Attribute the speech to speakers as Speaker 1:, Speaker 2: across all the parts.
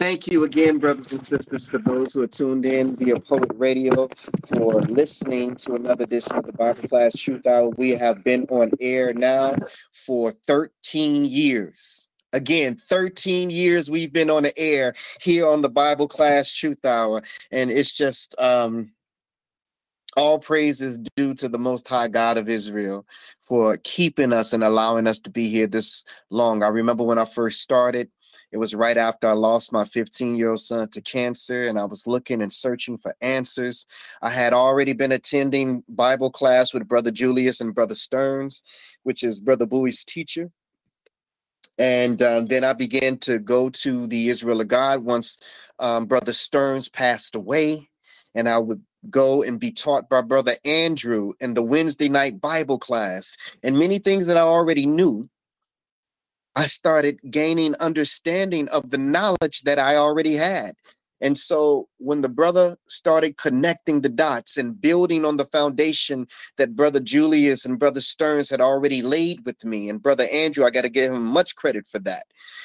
Speaker 1: Thank you again, brothers and sisters, for those who are tuned in via Poet Radio for listening to another edition of the Bible Class Truth Hour. We have been on air now for 13 years. Again, 13 years we've been on the air here on the Bible Class Truth Hour. And it's just um all praise is due to the Most High God of Israel for keeping us and allowing us to be here this long. I remember when I first started, it was right after I lost my 15 year old son to cancer, and I was looking and searching for answers. I had already been attending Bible class with Brother Julius and Brother Stearns, which is Brother Bowie's teacher. And um, then I began to go to the Israel of God once um, Brother Stearns passed away. And I would go and be taught by Brother Andrew in the Wednesday night Bible class. And many things that I already knew, I started gaining understanding of the knowledge that I already had. And so when the brother started connecting the dots and building on the foundation that brother Julius and brother Stearns had already laid with me, and brother Andrew, I got to give him much credit for that.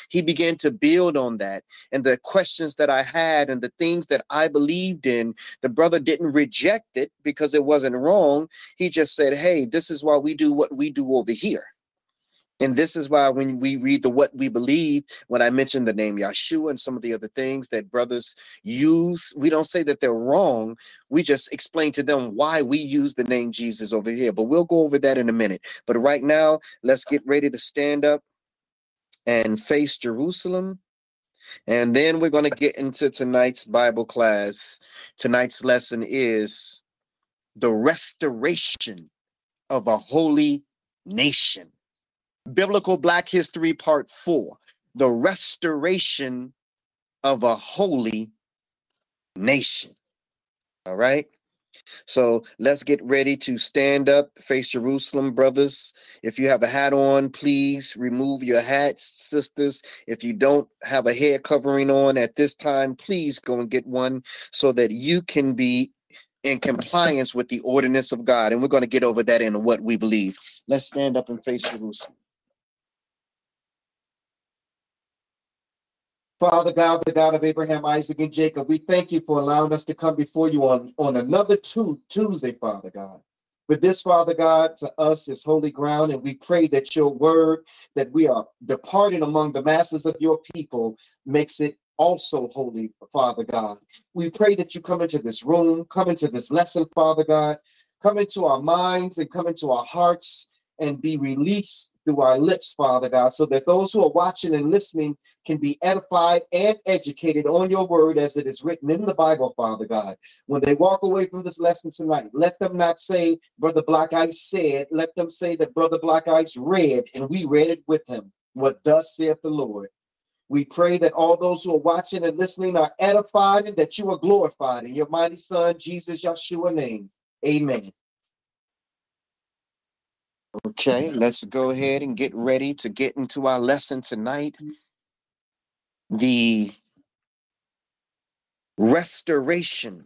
Speaker 1: He began to build on that. And the questions that I had and the things that I believed in, the brother didn't reject it because it wasn't wrong. He just said, hey, this is why we do what we do over here. And this is why when we read the what we believe, when I mentioned the name Yeshua and some of the other things that brothers use, we don't say that they're wrong. We just explain to them why we use the name Jesus over here. But we'll go over that in a minute. But right now, let's get ready to stand up and face Jerusalem. And then we're going to get into tonight's Bible class. Tonight's lesson is the restoration of a holy nation. Biblical Black History Part 4 The Restoration of a Holy Nation. All right. So let's get ready to stand up, face Jerusalem, brothers. If you have a hat on, please remove your hats, sisters. If you don't have a hair covering on at this time, please go and get one so that you can be in compliance with the ordinance of God. And we're going to get over that in what we believe. Let's stand up and face Jerusalem. Father God, the God of Abraham, Isaac, and Jacob, we thank you for allowing us to come before you on, on another Tuesday, Father God. But this, Father God, to us is holy ground, and we pray that your word that we are departing among the masses of your people makes it also holy, Father God. We pray that you come into this room, come into this lesson, Father God, come into our minds and come into our hearts and be released through our lips, Father God, so that those who are watching and listening can be edified and educated on your word as it is written in the Bible, Father God. When they walk away from this lesson tonight, let them not say, Brother Black Ice said, let them say that Brother Black Ice read, and we read it with him. What thus saith the Lord. We pray that all those who are watching and listening are edified and that you are glorified in your mighty Son, Jesus Yeshua name. Amen. Okay, let's go ahead and get ready to get into our lesson tonight. The restoration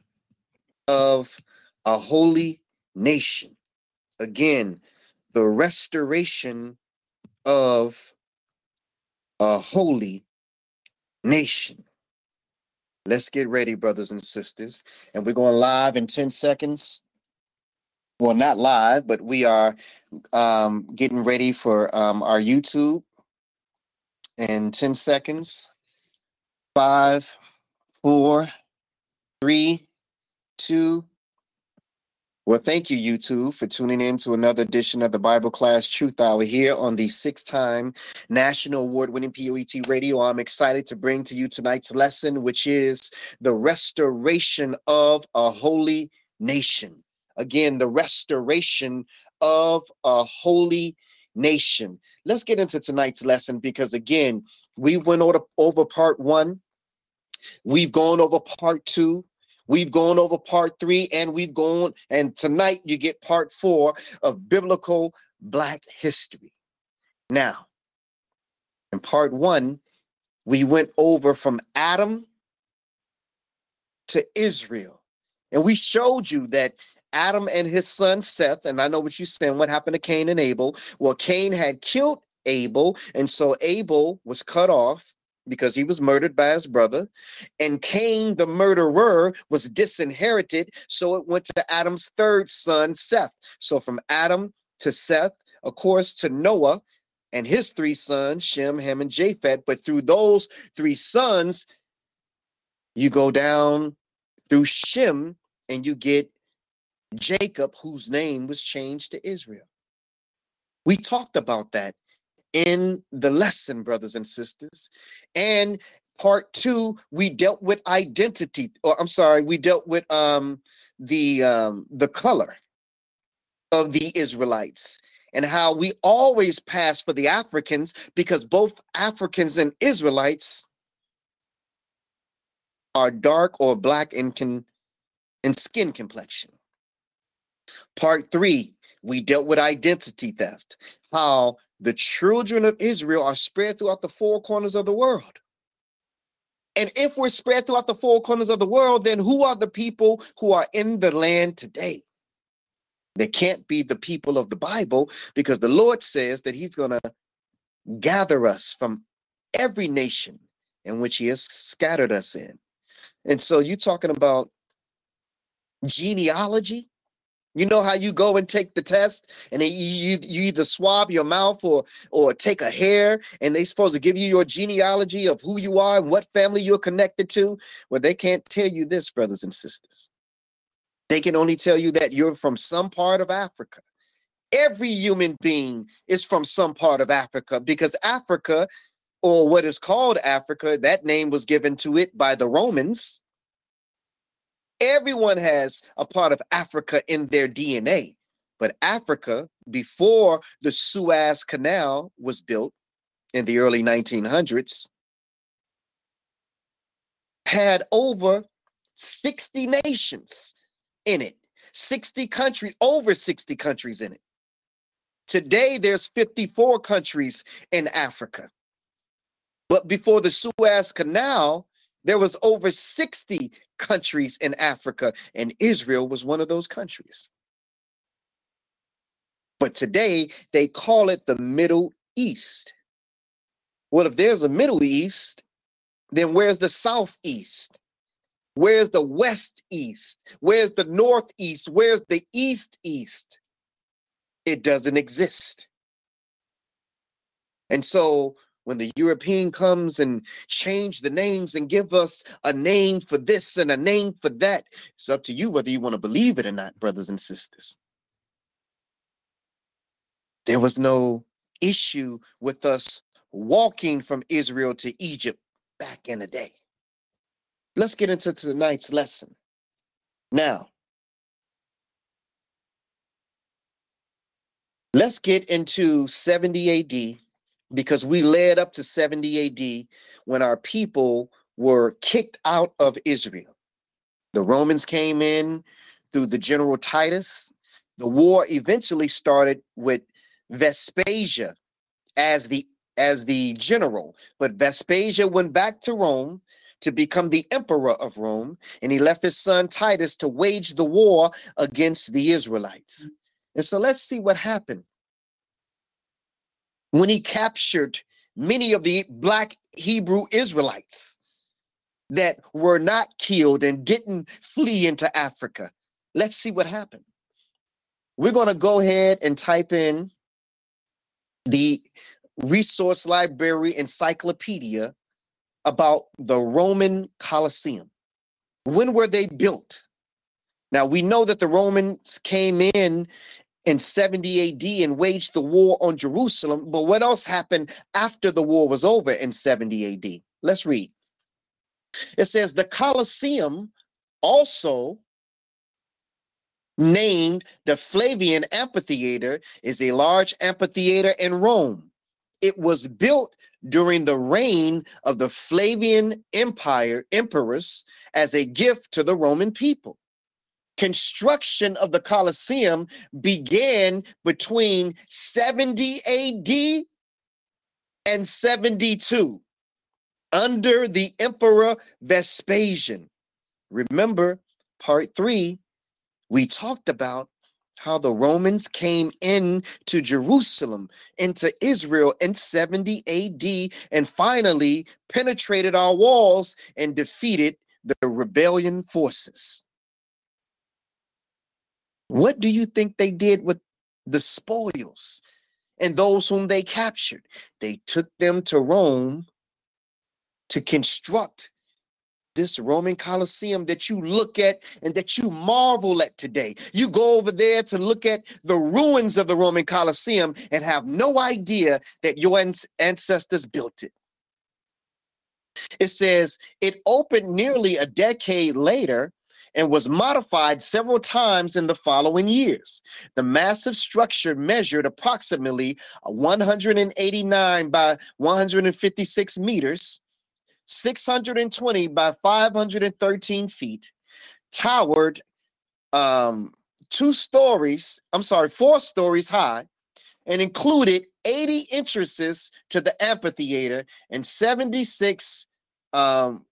Speaker 1: of a holy nation. Again, the restoration of a holy nation. Let's get ready, brothers and sisters. And we're going live in 10 seconds well, not live, but we are um, getting ready for um, our YouTube in 10 seconds. Five, four, three, two. Well, thank you, YouTube, for tuning in to another edition of the Bible Class Truth Hour here on the sixth time national award winning POET radio. I'm excited to bring to you tonight's lesson, which is the restoration of a holy nation again the restoration of a holy nation. Let's get into tonight's lesson because, again, We went over, over part one. We've gone over part two. We've gone over part three, and we've gone, and tonight you get part four of biblical Black history. Now, in part one, we went over from Adam to Israel. And we showed you that Adam and his son Seth, and I know what you're saying, what happened to Cain and Abel? Well, Cain had killed Abel, and so Abel was cut off because he was murdered by his brother. And Cain, the murderer, was disinherited, so it went to Adam's third son, Seth. So from Adam to Seth, of course, to Noah and his three sons, Shem, Ham, and Japheth. But through those three sons, you go down through Shem and you get Jacob, whose name was changed to Israel. We talked about that in the lesson, brothers and sisters. And part two, we dealt with identity, or I'm sorry, we dealt with um the um the color of the Israelites and how we always pass for the Africans because both Africans and Israelites are dark or black in can in skin complexion. Part three, we dealt with identity theft, how the children of Israel are spread throughout the four corners of the world. And if we're spread throughout the four corners of the world, then who are the people who are in the land today? They can't be the people of the Bible because the Lord says that He's going to gather us from every nation in which He has scattered us in. And so you're talking about genealogy. You know how you go and take the test and you, you, you either swab your mouth or or take a hair and they supposed to give you your genealogy of who you are and what family you're connected to. Well, they can't tell you this, brothers and sisters. They can only tell you that you're from some part of Africa. Every human being is from some part of Africa because Africa or what is called Africa, that name was given to it by the Romans. Everyone has a part of Africa in their DNA. But Africa, before the Suez Canal was built in the early 1900s, had over 60 nations in it, 60 countries, over 60 countries in it. Today, there's 54 countries in Africa. But before the Suez Canal, there was over 60 countries in Africa, and Israel was one of those countries. But today, they call it the Middle East. Well, if there's a Middle East, then where's the Southeast? Where's the West East? Where's the Northeast? Where's the East East? It doesn't exist. And so when the European comes and change the names and give us a name for this and a name for that, it's up to you whether you want to believe it or not, brothers and sisters. There was no issue with us walking from Israel to Egypt back in the day. Let's get into tonight's lesson. Now, let's get into 70 AD because we led up to 70 AD when our people were kicked out of Israel. The Romans came in through the general Titus. The war eventually started with Vespasian as the as the general, but Vespasian went back to Rome to become the emperor of Rome, and he left his son Titus to wage the war against the Israelites. And so let's see what happened when he captured many of the black Hebrew Israelites that were not killed and didn't flee into Africa. Let's see what happened. We're going to go ahead and type in the resource library encyclopedia about the Roman Colosseum. When were they built? Now we know that the Romans came in in 70 AD and waged the war on Jerusalem. But what else happened after the war was over in 70 AD? Let's read. It says the Colosseum also named the Flavian Amphitheater is a large amphitheater in Rome. It was built during the reign of the Flavian Empire emperors as a gift to the Roman people. Construction of the Colosseum began between 70 AD and 72 under the Emperor Vespasian. Remember, part three, we talked about how the Romans came in to Jerusalem, into Israel in 70 AD, and finally penetrated our walls and defeated the rebellion forces. What do you think they did with the spoils and those whom they captured? They took them to Rome to construct this Roman Colosseum that you look at and that you marvel at today. You go over there to look at the ruins of the Roman Colosseum and have no idea that your ancestors built it. It says it opened nearly a decade later and was modified several times in the following years. The massive structure measured approximately 189 by 156 meters 620 by 513 feet, towered um, two stories, I'm sorry, four stories high, and included 80 entrances to the amphitheater and 76 um,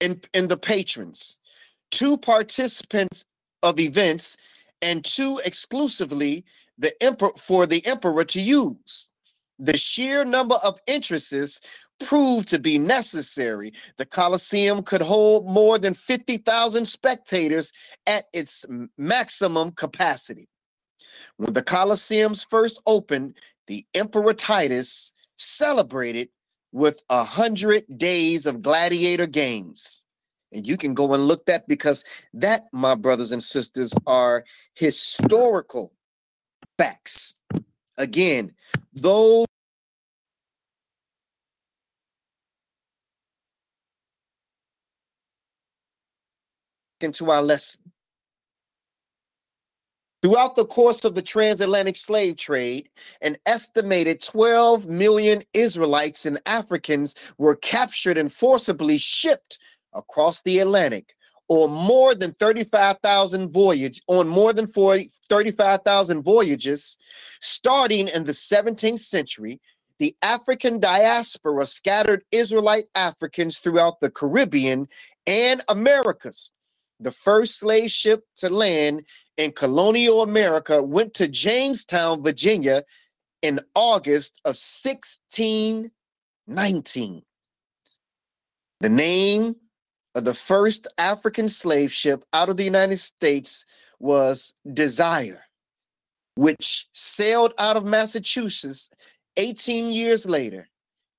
Speaker 1: in, in the patrons, two participants of events, and two exclusively the emperor for the emperor to use. The sheer number of entrances proved to be necessary. The Colosseum could hold more than 50,000 spectators at its maximum capacity. When the Colosseums first opened, the Emperor Titus celebrated with a hundred days of gladiator games. And you can go and look that because that, my brothers and sisters, are historical facts. Again, those into our lesson. Throughout the course of the transatlantic slave trade, an estimated 12 million Israelites and Africans were captured and forcibly shipped across the Atlantic, or more than 35,000 voyage on more than 40, 35,000 voyages, starting in the 17th century. The African diaspora scattered Israelite Africans throughout the Caribbean and Americas the first slave ship to land in colonial America went to Jamestown, Virginia in August of 1619. The name Uh, the first African slave ship out of the United States was Desire, which sailed out of Massachusetts 18 years later.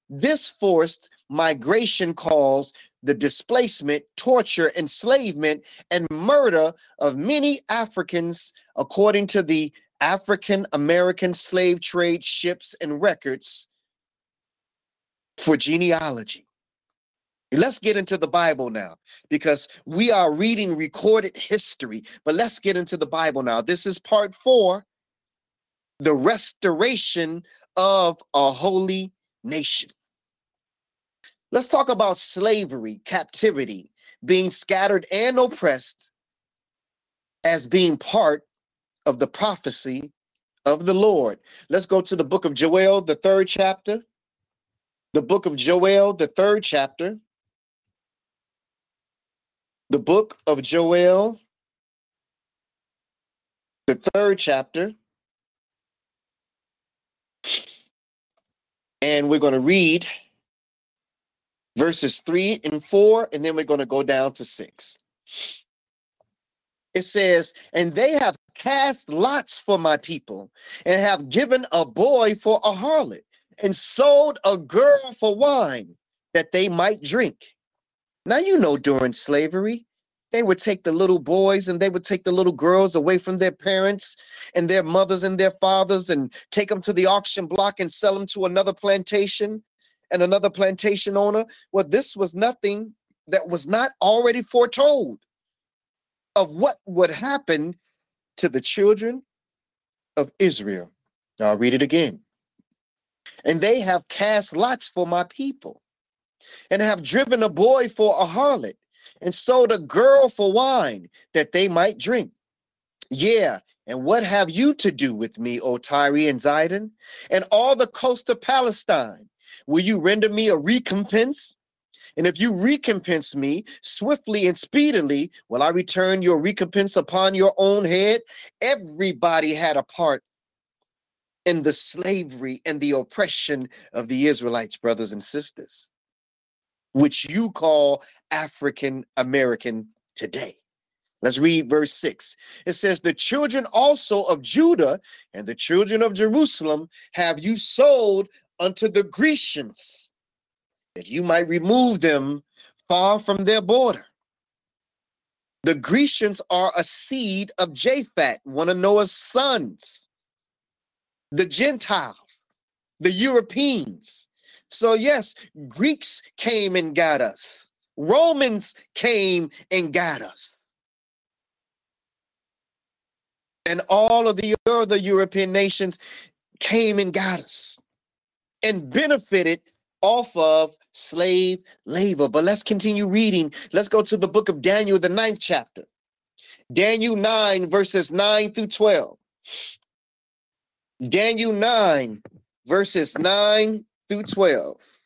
Speaker 1: This forced migration caused the displacement, torture, enslavement, and murder of many Africans, according to the African American slave trade ships and records for genealogy. Let's get into the Bible now because we are reading recorded history, but let's get into the Bible now. This is part four the restoration of a holy nation. Let's talk about slavery, captivity, being scattered and oppressed as being part of the prophecy of the Lord. Let's go to the book of Joel, the third chapter. The book of Joel, the third chapter. The book of Joel, the third chapter. And we're going to read verses 3 and 4, and then we're going to go down to 6. It says, And they have cast lots for my people, and have given a boy for a harlot, and sold a girl for wine, that they might drink. Now, you know, during slavery, they would take the little boys and they would take the little girls away from their parents and their mothers and their fathers and take them to the auction block and sell them to another plantation and another plantation owner. Well, this was nothing that was not already foretold of what would happen to the children of Israel. Now, I'll read it again. And they have cast lots for my people, and have driven a boy for a harlot, and sold a girl for wine, that they might drink. Yeah, and what have you to do with me, O Tyre and Zidon, and all the coast of Palestine? Will you render me a recompense? And if you recompense me swiftly and speedily, will I return your recompense upon your own head? Everybody had a part in the slavery and the oppression of the Israelites, brothers and sisters, which you call African American today. Let's read verse 6. It says, The children also of Judah and the children of Jerusalem have you sold unto the Grecians, that you might remove them far from their border. The Grecians are a seed of Japhet, one of Noah's sons. The Gentiles, the Europeans. So, yes, Greeks came and got us, Romans came and got us. and all of the other European nations came and got us and benefited off of slave labor. But let's continue reading. Let's go to the book of Daniel, the ninth chapter. Daniel 9, verses 9 through 12. Daniel 9, verses 9 through 12.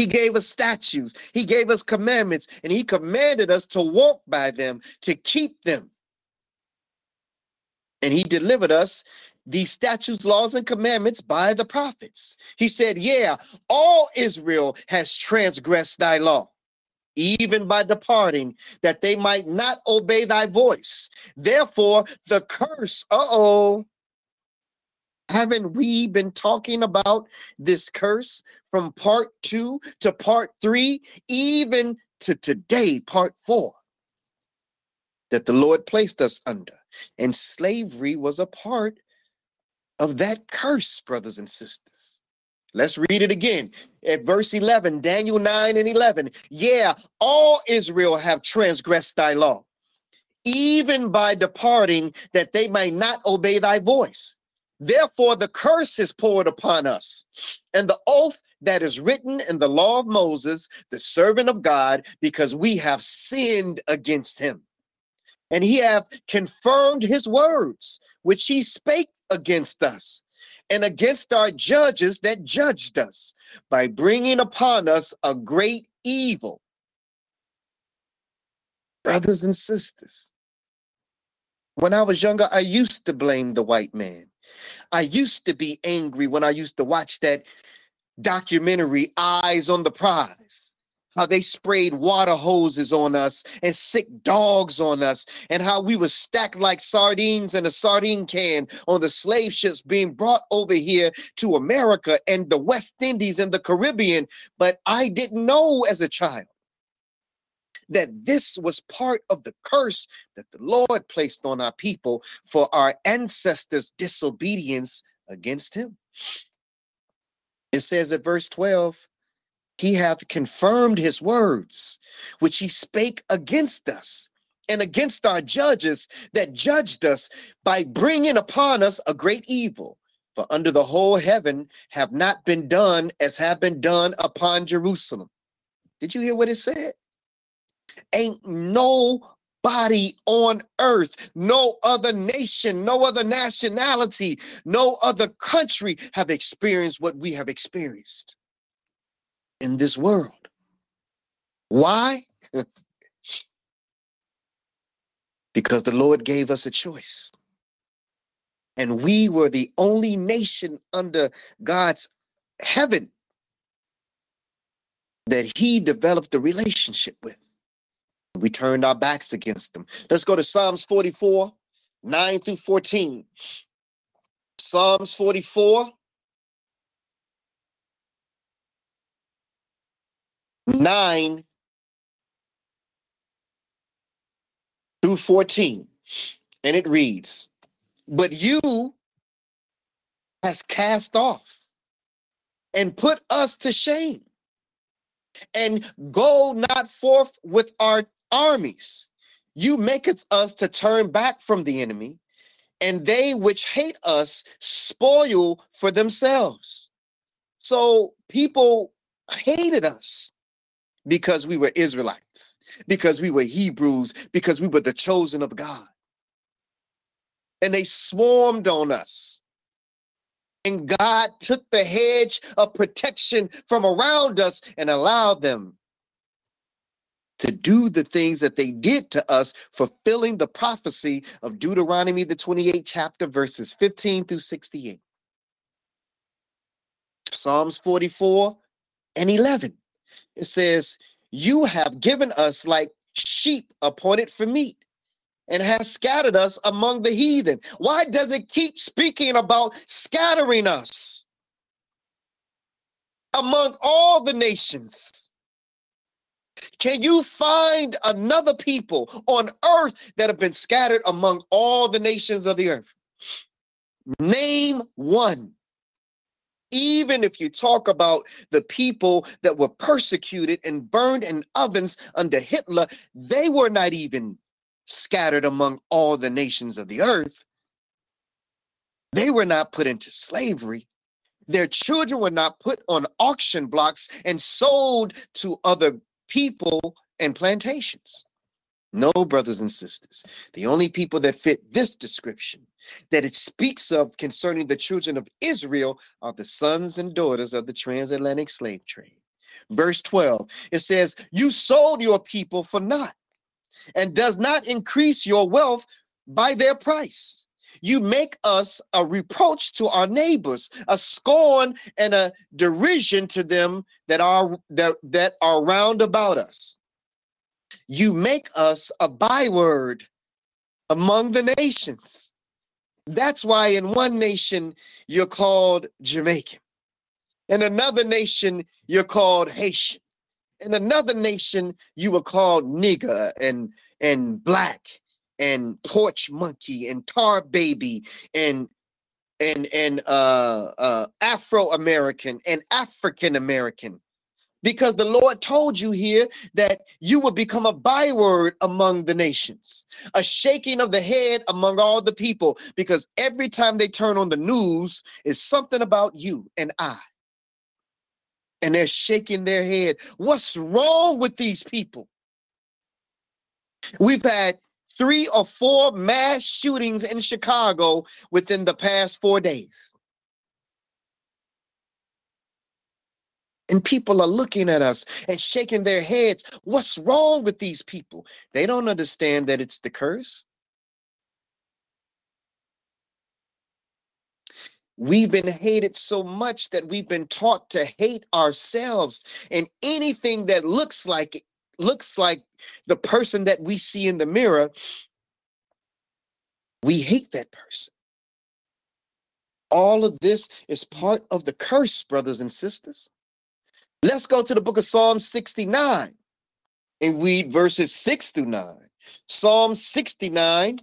Speaker 1: He gave us statutes, He gave us commandments, and He commanded us to walk by them, to keep them. And He delivered us these statutes, laws, and commandments by the prophets. He said, Yeah, all Israel has transgressed thy law even by departing, that they might not obey thy voice. Therefore, the curse, uh oh, haven't we been talking about this curse from part two to part three, even to today, part four, that the Lord placed us under? And slavery was a part of that curse, brothers and sisters. Let's read it again at verse 11, Daniel 9 and 11. Yeah, all Israel have transgressed thy law, even by departing, that they may not obey thy voice. Therefore, the curse is poured upon us, and the oath that is written in the law of Moses, the servant of God, because we have sinned against him. And he hath confirmed his words, which he spake against us, and against our judges that judged us, by bringing upon us a great evil. Brothers and sisters, when I was younger, I used to blame the white man. I used to be angry when I used to watch that documentary, Eyes on the Prize. How they sprayed water hoses on us and sick dogs on us, and how we were stacked like sardines in a sardine can on the slave ships being brought over here to America and the West Indies and the Caribbean. But I didn't know as a child that this was part of the curse that the Lord placed on our people for our ancestors' disobedience against him. It says at verse 12, He hath confirmed his words, which he spake against us and against our judges that judged us by bringing upon us a great evil. For under the whole heaven have not been done as have been done upon Jerusalem. Did you hear what it said? Ain't no body on earth. No other nation, no other nationality, no other country have experienced what we have experienced in this world. Why? because the Lord gave us a choice. And we were the only nation under God's heaven that He developed a relationship with. We turned our backs against them. Let's go to Psalms 44, 9 through 14. Psalms 44, 9 through 14. And it reads, But you has cast off and put us to shame, and go not forth with our armies. You maketh us to turn back from the enemy, and they which hate us spoil for themselves. So people hated us because we were Israelites, because we were Hebrews, because we were the chosen of God. And they swarmed on us. And God took the hedge of protection from around us and allowed them to do the things that they did to us, fulfilling the prophecy of Deuteronomy, the 28th chapter, verses 15 through 68. Psalms 44 and 11. It says, You have given us like sheep appointed for meat and has scattered us among the heathen. Why does it keep speaking about scattering us among all the nations? Can you find another people on earth that have been scattered among all the nations of the earth? Name one. Even if you talk about the people that were persecuted and burned in ovens under Hitler, they were not even scattered among all the nations of the earth. They were not put into slavery. Their children were not put on auction blocks and sold to other people and plantations. No, brothers and sisters, the only people that fit this description that it speaks of concerning the children of Israel are the sons and daughters of the transatlantic slave trade. Verse 12, it says, You sold your people for naught and does not increase your wealth by their price. You make us a reproach to our neighbors, a scorn and a derision to them that are that, that are round about us. You make us a byword among the nations. That's why in one nation you're called Jamaican. In another nation you're called Haitian in another nation you were called nigger and and black and porch monkey and tar baby and and and uh, uh, Afro American and African American, because the Lord told you here that you will become a byword among the nations, a shaking of the head among all the people, because every time they turn on the news, is something about you and I and they're shaking their head. What's wrong with these people? We've had three or four mass shootings in Chicago within the past four days. And people are looking at us and shaking their heads. What's wrong with these people? They don't understand that it's the curse. We've been hated so much that we've been taught to hate ourselves and anything that looks like looks like the person that we see in the mirror, we hate that person. All of this is part of the curse, brothers and sisters. Let's go to the book of Psalm 69 and read verses 6 through 9. Psalm 69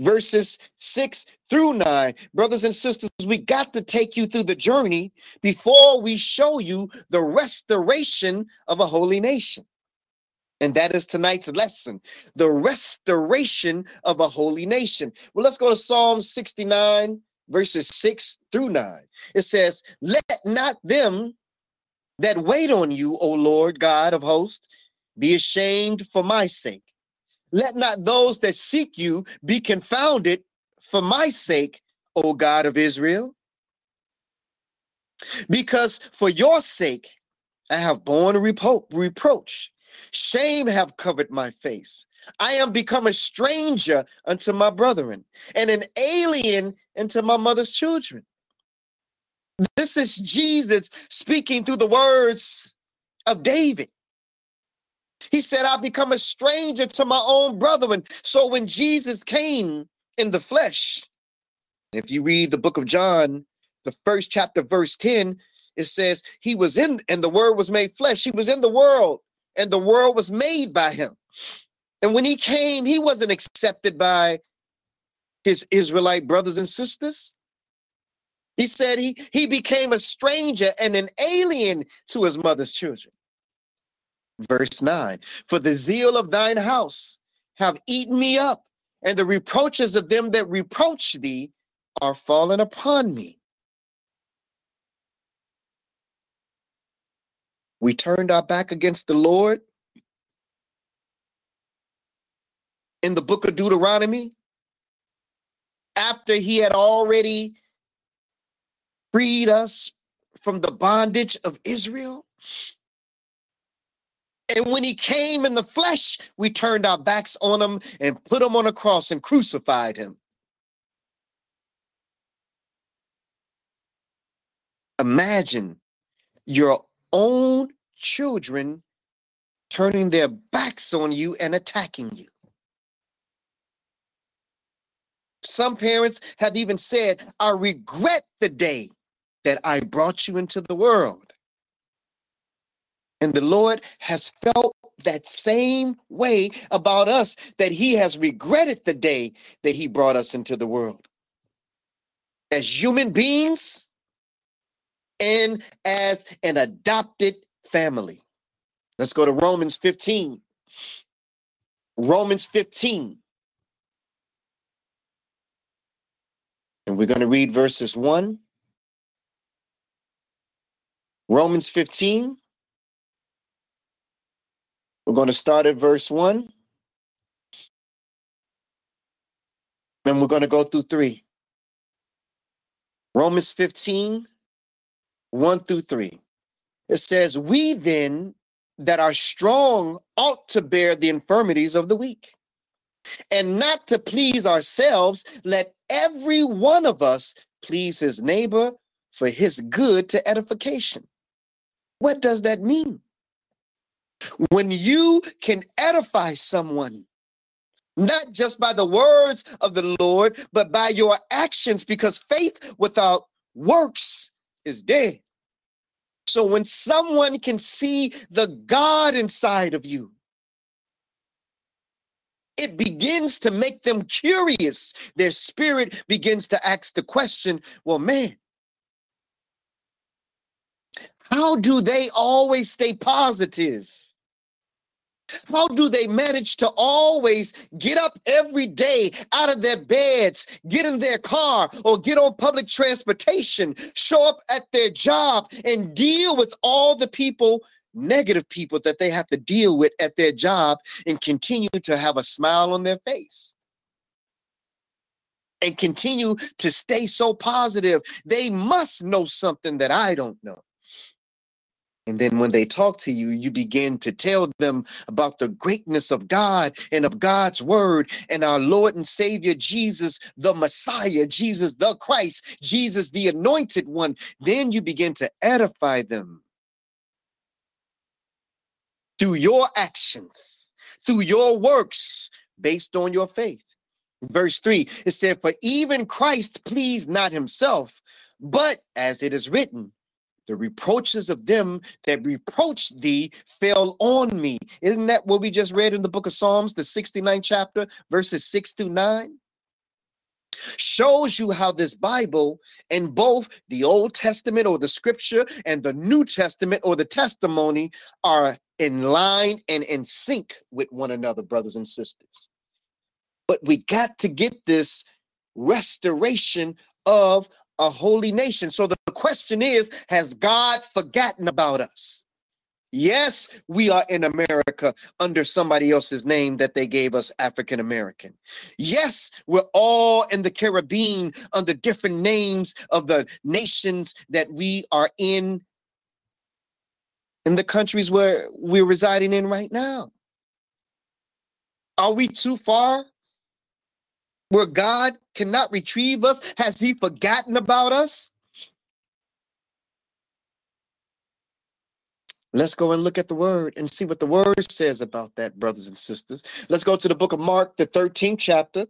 Speaker 1: verses 6 through 9. Brothers and sisters, we got to take you through the journey before we show you the restoration of a holy nation. And that is tonight's lesson the restoration of a holy nation. Well, let's go to Psalm 69, verses 6 through 9. It says, Let not them that wait on you, O Lord God of hosts, be ashamed for my sake. Let not those that seek you be confounded for my sake, O God of Israel. Because for your sake I have borne repro- reproach. Shame have covered my face. I am become a stranger unto my brethren and an alien unto my mother's children. This is Jesus speaking through the words of David. He said, I become a stranger to my own brethren. So when Jesus came in the flesh, if you read the book of John, the first chapter, verse 10, it says, He was in, and the word was made flesh. He was in the world, and the world was made by him. And when he came, he wasn't accepted by his Israelite brothers and sisters. He said he, he became a stranger and an alien to his mother's children. Verse 9 For the zeal of thine house have eaten me up, and the reproaches of them that reproach thee are fallen upon me. We turned our back against the Lord. In the book of Deuteronomy, after he had already freed us from the bondage of Israel. And when he came in the flesh, we turned our backs on him and put him on a cross and crucified him. Imagine your own children turning their backs on you and attacking you. Some parents have even said, I regret the day that I brought you into the world. And the Lord has felt that same way about us, that He has regretted the day that He brought us into the world. As human beings and as an adopted family. Let's go to Romans 15. Romans 15. And we're going to read verses 1 Romans 15. We're going to start at verse 1. And we're going to go through 3. Romans 15, 1 through 3. It says, We then that are strong ought to bear the infirmities of the weak, and not to please ourselves. Let every one of us please his neighbor for his good to edification. What does that mean? When you can edify someone, not just by the words of the Lord, but by your actions, because faith without works is dead. So when someone can see the God inside of you, it begins to make them curious. Their spirit begins to ask the question well, man, how do they always stay positive? How do they manage to always get up every day out of their beds, get in their car, or get on public transportation, show up at their job, and deal with all the people, negative people that they have to deal with at their job, and continue to have a smile on their face? And continue to stay so positive. They must know something that I don't know. And then when they talk to you, you begin to tell them about the greatness of God and of God's word and our Lord and Savior Jesus, the Messiah, Jesus, the Christ, Jesus, the anointed one. Then you begin to edify them through your actions, through your works, based on your faith. Verse 3, it said, For even Christ pleased not himself, but as it is written, the reproaches of them that reproached thee fell on me. Isn't that what we just read in the book of Psalms, the 69th chapter, verses 6 through 9? Shows you how this Bible, in both the Old Testament or the scripture and the New Testament or the testimony, are in line and in sync with one another, brothers and sisters. But we got to get this restoration of a holy nation. So the question is Has God forgotten about us? Yes, we are in America under somebody else's name that they gave us African American. Yes, we're all in the Caribbean under different names of the nations that we are in in the countries where we're residing in right now. Are we too far where God cannot retrieve us? Has he forgotten about us? Let's go and look at the word and see what the word says about that, brothers and sisters. Let's go to the book of Mark, the 13th chapter,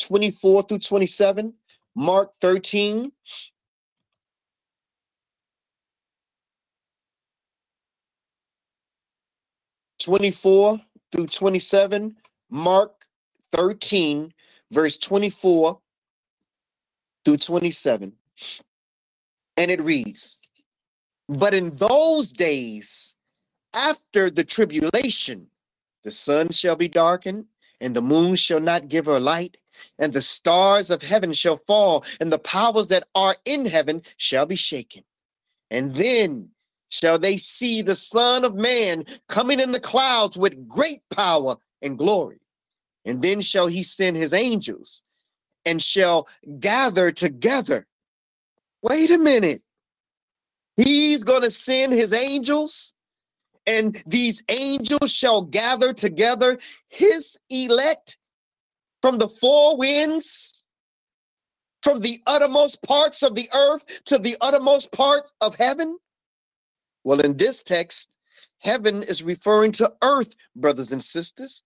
Speaker 1: 24 through 27. Mark 13. Twenty-four through twenty-seven, Mark thirteen, verse twenty-four through twenty-seven, and it reads, but in those days, after the tribulation, the sun shall be darkened, and the moon shall not give her light, and the stars of heaven shall fall, and the powers that are in heaven shall be shaken. And then shall they see the Son of Man coming in the clouds with great power and glory. And then shall he send his angels and shall gather together. Wait a minute. He's going to send his angels, and these angels shall gather together his elect from the four winds, from the uttermost parts of the earth to the uttermost parts of heaven. Well, in this text, heaven is referring to earth, brothers and sisters,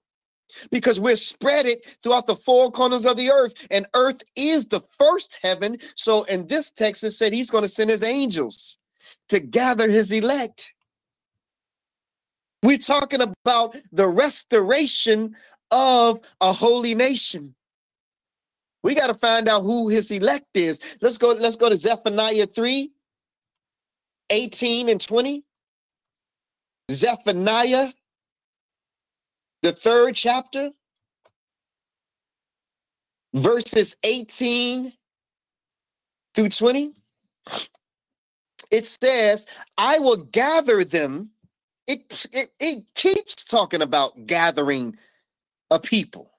Speaker 1: because we're spread it throughout the four corners of the earth, and earth is the first heaven. So in this text, it said he's going to send his angels to gather his elect. We're talking about the restoration of a holy nation. We got to find out who his elect is. Let's go, let's go to Zephaniah 3, 18 and 20. Zephaniah, the third chapter, verses 18 through 20 it says, I will gather them. It, it, it keeps talking about gathering a people.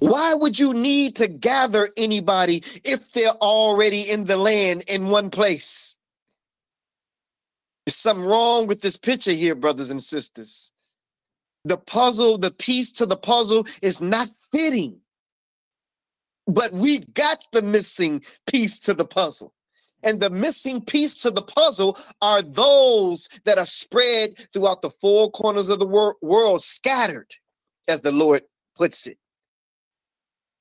Speaker 1: Why would you need to gather anybody if they're already in the land in one place? There's something wrong with this picture here, brothers and sisters. The puzzle, the piece to the puzzle is not fitting. But we got the missing piece to the puzzle. And the missing piece to the puzzle are those that are spread throughout the four corners of the wor- world, scattered, as the Lord puts it,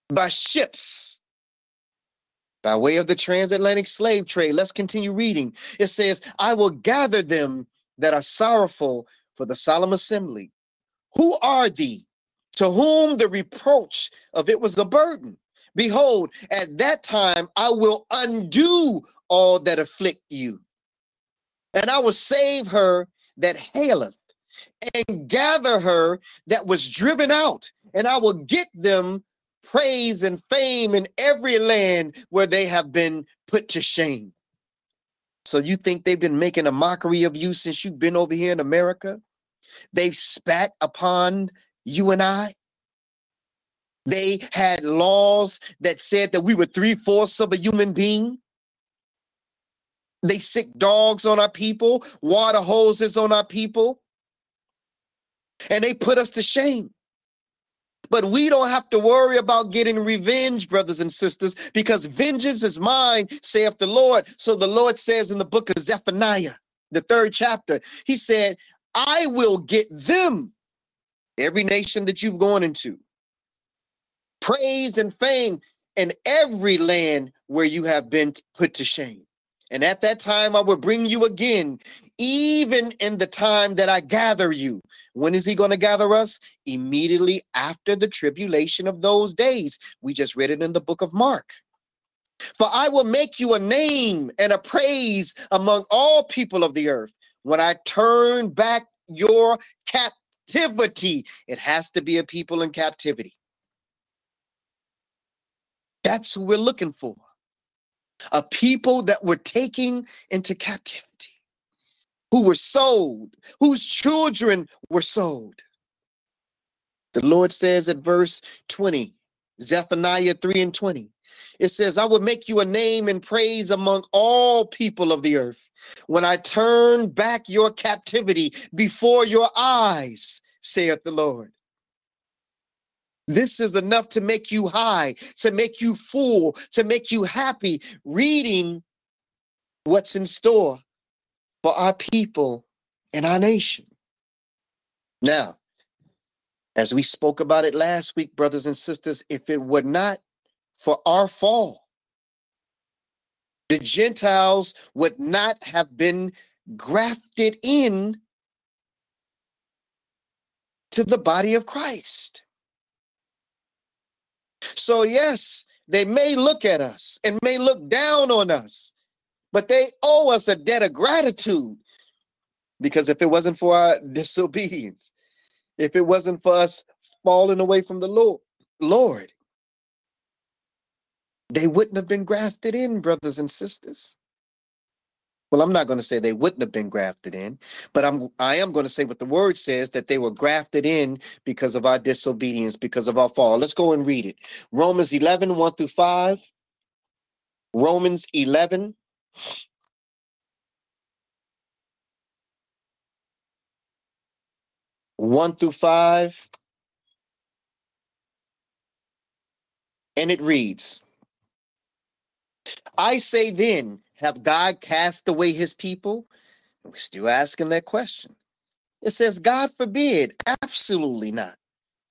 Speaker 1: by ships, by way of the transatlantic slave trade. Let's continue reading. It says, I will gather them that are sorrowful for the solemn assembly. Who are thee? To whom the reproach of it was a burden? Behold, at that time I will undo all that afflict you, and I will save her that haileth, and gather her that was driven out, and I will get them praise and fame in every land where they have been put to shame. So you think they've been making a mockery of you since you've been over here in America? They've spat upon you and I. They had laws that said that we were three fourths of a human being. They sick dogs on our people, water hoses on our people, and they put us to shame. But we don't have to worry about getting revenge, brothers and sisters, because vengeance is mine, saith the Lord. So the Lord says in the book of Zephaniah, the third chapter, He said, I will get them, every nation that you've gone into, praise and fame in every land where you have been put to shame. And at that time, I will bring you again, even in the time that I gather you. When is he going to gather us? Immediately after the tribulation of those days. We just read it in the book of Mark. For I will make you a name and a praise among all people of the earth. When I turn back your captivity, it has to be a people in captivity. That's who we're looking for. A people that were taken into captivity. who were sold, whose children were sold. The Lord says at verse 20, Zephaniah 3 and 20, it says, I will make you a name and praise among all people of the earth when I turn back your captivity before your eyes, saith the Lord. This is enough to make you high, to make you full, to make you happy, reading what's in store for our people and our nation. Now, as we spoke about it last week, brothers and sisters, if it were not for our fall, the Gentiles would not have been grafted in to the body of Christ. So, yes, they may look at us and may look down on us, but they owe us a debt of gratitude because if it wasn't for our disobedience, if it wasn't for us falling away from the Lord, Lord, they wouldn't have been grafted in, brothers and sisters. Well, I'm not going to say they wouldn't have been grafted in, but I'm I am going to say what the word says that they were grafted in because of our disobedience, because of our fall. Let's go and read it. Romans 11, 1 through 5. Romans 11. One through five. And it reads I say then, have God cast away his people? we're still asking that question. It says, God forbid, absolutely not.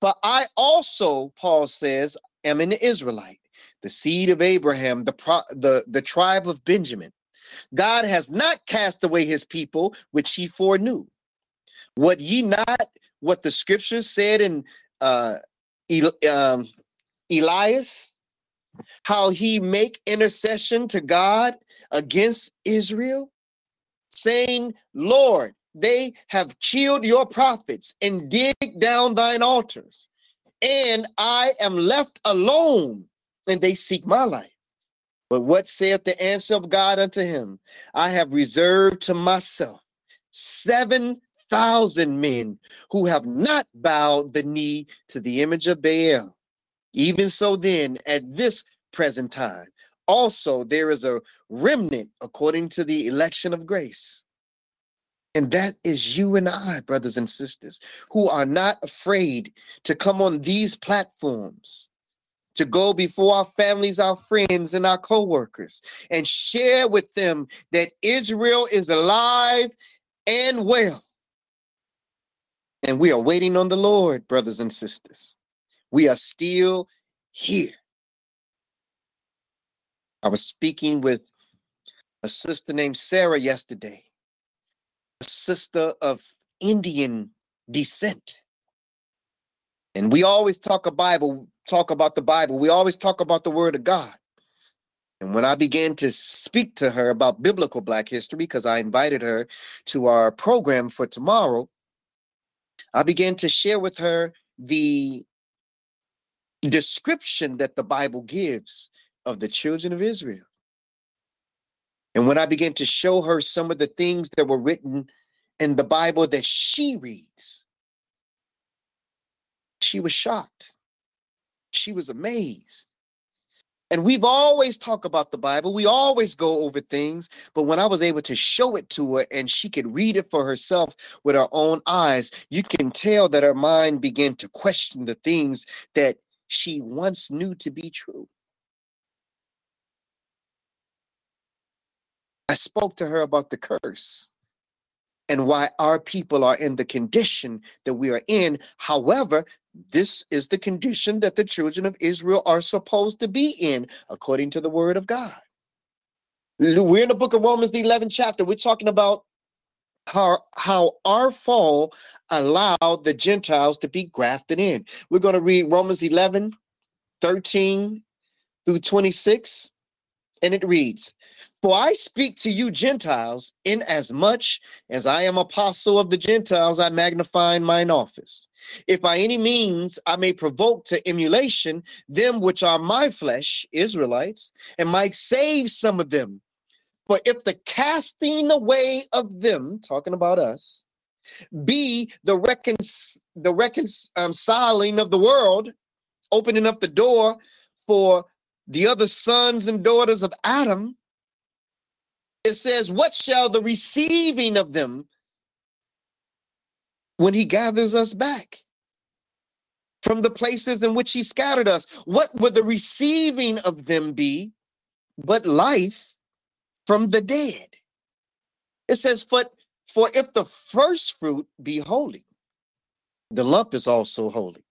Speaker 1: But I also, Paul says, am an Israelite, the seed of Abraham, the, pro- the, the tribe of Benjamin. God has not cast away his people, which he foreknew. What ye not, what the scriptures said in uh, El- um, Elias, how he make intercession to God against Israel, saying, Lord, they have killed your prophets and dig down thine altars, and I am left alone, and they seek my life. But what saith the answer of God unto him? I have reserved to myself seven thousand men who have not bowed the knee to the image of Baal even so, then, at this present time, also there is a remnant according to the election of grace. And that is you and I, brothers and sisters, who are not afraid to come on these platforms, to go before our families, our friends, and our co-workers, and share with them that Israel is alive and well. And we are waiting on the Lord, brothers and sisters. We are still here. I was speaking with a sister named Sarah yesterday, a sister of Indian descent. And we always talk a Bible, talk about the Bible. We always talk about the word of God. And when I began to speak to her about biblical black history, because I invited her to our program for tomorrow, I began to share with her the description that the Bible gives of the children of Israel. And when I began to show her some of the things that were written in the Bible that she reads, she was shocked. She was amazed. And we've always talked about the Bible. We always go over things. But when I was able to show it to her and she could read it for herself with her own eyes, you can tell that her mind began to question the things that she once knew to be true. I spoke to her about the curse and why our people are in the condition that we are in. However, this is the condition that the children of Israel are supposed to be in, according to the word of God. We're in the book of Romans, the 11th chapter. We're talking about how, how our fall allowed the Gentiles to be grafted in. We're going to read Romans 11, 13 through 26, and it reads, For I speak to you Gentiles, in as much as I am apostle of the Gentiles, I magnify mine office. If by any means I may provoke to emulation them which are my flesh, Israelites, and might save some of them. For if the casting away of them, talking about us, be the recon the reconciling um, of the world, opening up the door for the other sons and daughters of Adam. It says, What shall the receiving of them when he gathers us back from the places in which he scattered us? What would the receiving of them be but life from the dead? It says, For, for if the first fruit be holy, the lump is also holy.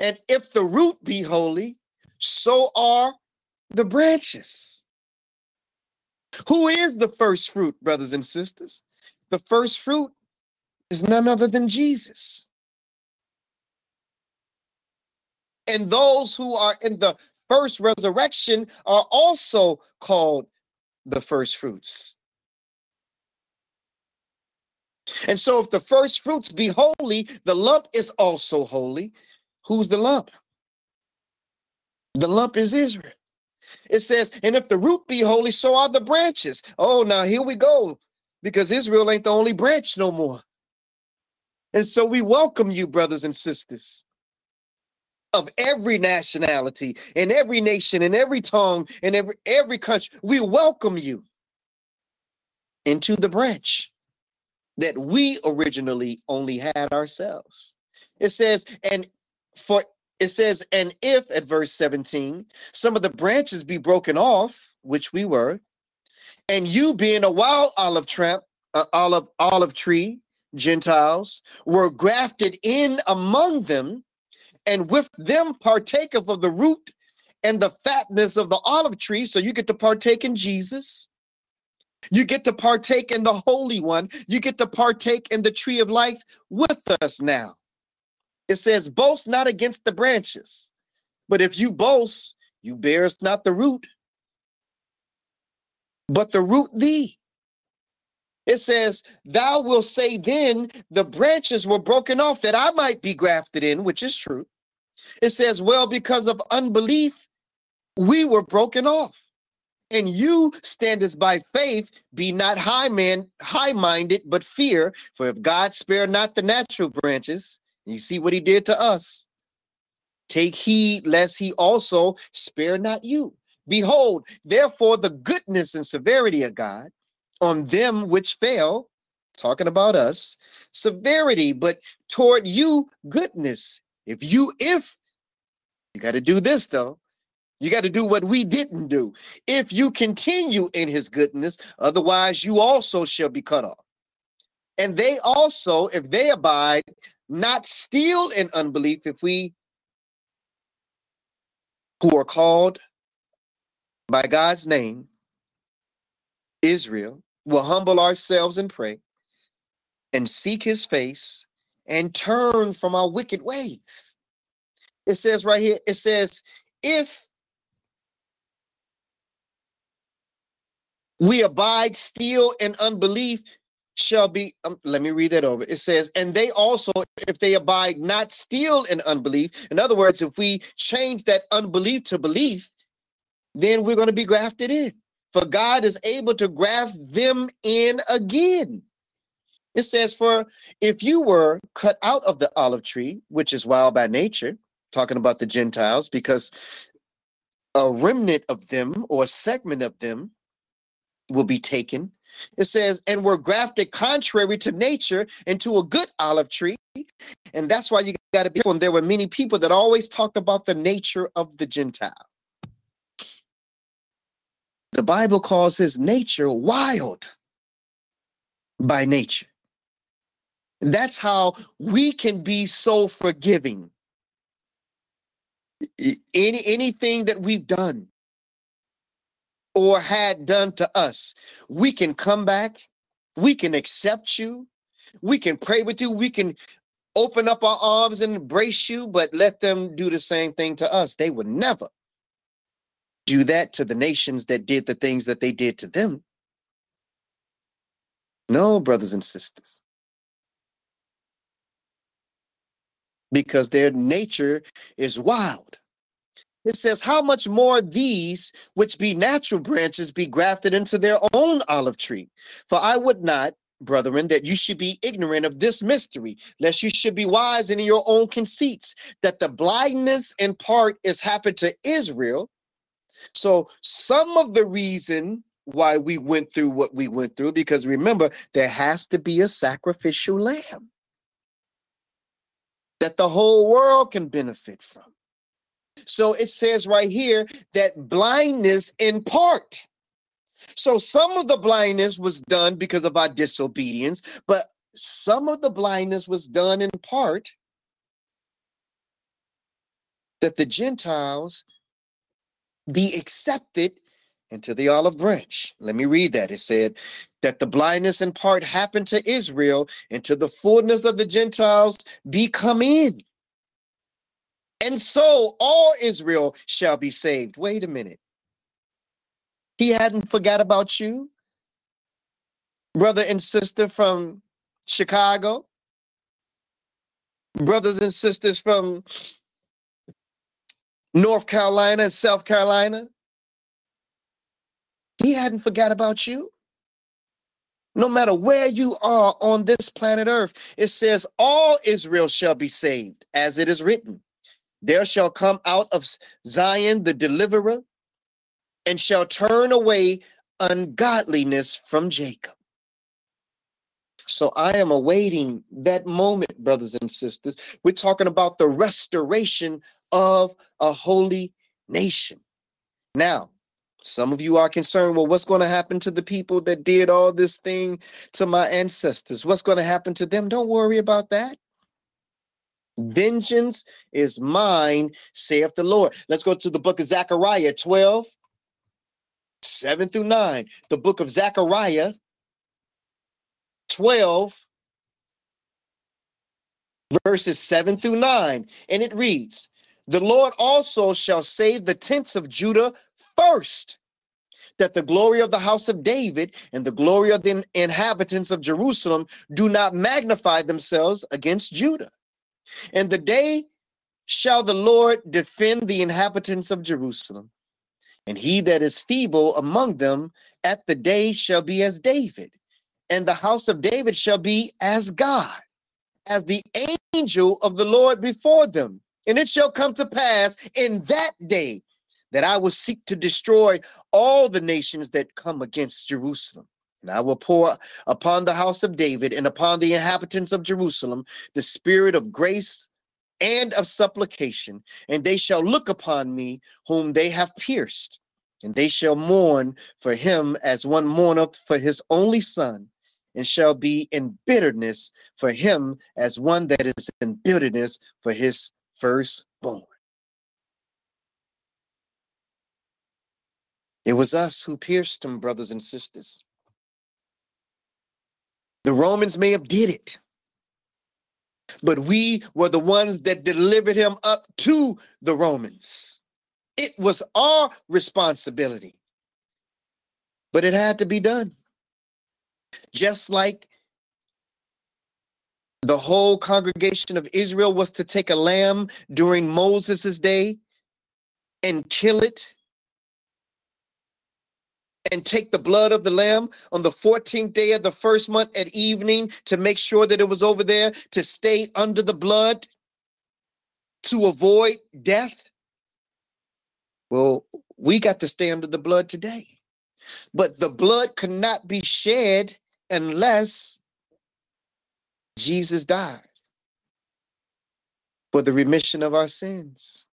Speaker 1: And if the root be holy, so are the branches. Who is the first fruit, brothers and sisters? The first fruit is none other than Jesus. And those who are in the first resurrection are also called the first fruits. And so, if the first fruits be holy, the lump is also holy. Who's the lump? The lump is Israel. It says, and if the root be holy, so are the branches. Oh, now here we go, because Israel ain't the only branch no more. And so we welcome you, brothers and sisters of every nationality, in every nation, in every tongue, in every every country. We welcome you into the branch that we originally only had ourselves. It says, and for it says, and if at verse 17, some of the branches be broken off, which we were, and you being a wild olive tramp, uh, olive olive tree, Gentiles, were grafted in among them, and with them partake of the root and the fatness of the olive tree. So you get to partake in Jesus. You get to partake in the Holy One. You get to partake in the tree of life with us now. It says, boast not against the branches, but if you boast, you bearest not the root, but the root thee. It says, Thou wilt say then, the branches were broken off that I might be grafted in, which is true. It says, Well, because of unbelief, we were broken off. And you standest by faith, be not high man, high minded, but fear. For if God spare not the natural branches, you see what he did to us. Take heed lest he also spare not you. Behold, therefore, the goodness and severity of God on them which fail, talking about us, severity, but toward you, goodness. If you, if you got to do this though, you got to do what we didn't do. If you continue in his goodness, otherwise you also shall be cut off. And they also, if they abide, not still in unbelief if we who are called by God's name, Israel, will humble ourselves and pray and seek his face and turn from our wicked ways. It says right here, it says, if we abide still in unbelief, shall be um, let me read that over. It says and they also if they abide not still in unbelief in other words if we change that unbelief to belief then we're going to be grafted in. For god is able to graft them in again it says for if you were cut out of the olive tree which is wild by nature talking about the gentiles because a remnant of them or a segment of them will be taken it says, and were grafted contrary to nature into a good olive tree. And that's why you got to be. And there were many people that always talked about the nature of the Gentile. The Bible calls his nature wild by nature. And that's how we can be so forgiving. Any anything that we've done, or had done to us, we can come back, we can accept you, we can pray with you, we can open up our arms and embrace you, but let them do the same thing to us. They would never do that to the nations that did the things that they did to them. No, brothers and sisters. Because their nature is wild. it says, How much more these, which be natural branches, be grafted into their own olive tree? For I would not, brethren, that you should be ignorant of this mystery, lest you should be wise in your own conceits, that the blindness in part is happened to Israel. So, some of the reason why we went through what we went through, because remember, there has to be a sacrificial lamb that the whole world can benefit from. So it says right here that blindness in part. So some of the blindness was done because of our disobedience, but some of the blindness was done in part that the Gentiles be accepted into the olive branch. Let me read that. It said that the blindness in part happened to Israel, and to the fullness of the Gentiles be come in. And so all Israel shall be saved. Wait a minute. He hadn't forgot about you, brother and sister from Chicago, brothers and sisters from North Carolina and South Carolina. He hadn't forgot about you. No matter where you are on this planet Earth, it says, All Israel shall be saved, as it is written. There shall come out of Zion the deliverer, and shall turn away ungodliness from Jacob. So I am awaiting that moment, brothers and sisters. We're talking about the restoration of a holy nation. Now, some of you are concerned, well, what's going to happen to the people that did all this thing to my ancestors? What's going to happen to them? Don't worry about that. Vengeance is mine, saith the Lord. Let's go to the book of Zechariah 12, 7 through 9. The book of Zechariah 12, verses 7 through 9. And it reads, The Lord also shall save the tents of Judah first, that the glory of the house of David and the glory of the inhabitants of Jerusalem do not magnify themselves against Judah. And the day shall the Lord defend the inhabitants of Jerusalem. And he that is feeble among them at the day shall be as David, and the house of David shall be as God, as the angel of the Lord before them. And it shall come to pass in that day that I will seek to destroy all the nations that come against Jerusalem. And I will pour upon the house of David and upon the inhabitants of Jerusalem the spirit of grace and of supplication, and they shall look upon me whom they have pierced, and they shall mourn for him as one mourneth for his only son, and shall be in bitterness for him as one that is in bitterness for his firstborn. It was us who pierced him, brothers and sisters. The Romans may have did it, but we were the ones that delivered him up to the Romans. It was our responsibility, but it had to be done. Just like the whole congregation of Israel was to take a lamb during Moses' day and kill it and take the blood of the lamb on the 14th day of the first month at evening to make sure that it was over there to stay under the blood to avoid death. Well, we got to stay under the blood today. But the blood could not be shed unless Jesus died for the remission of our sins.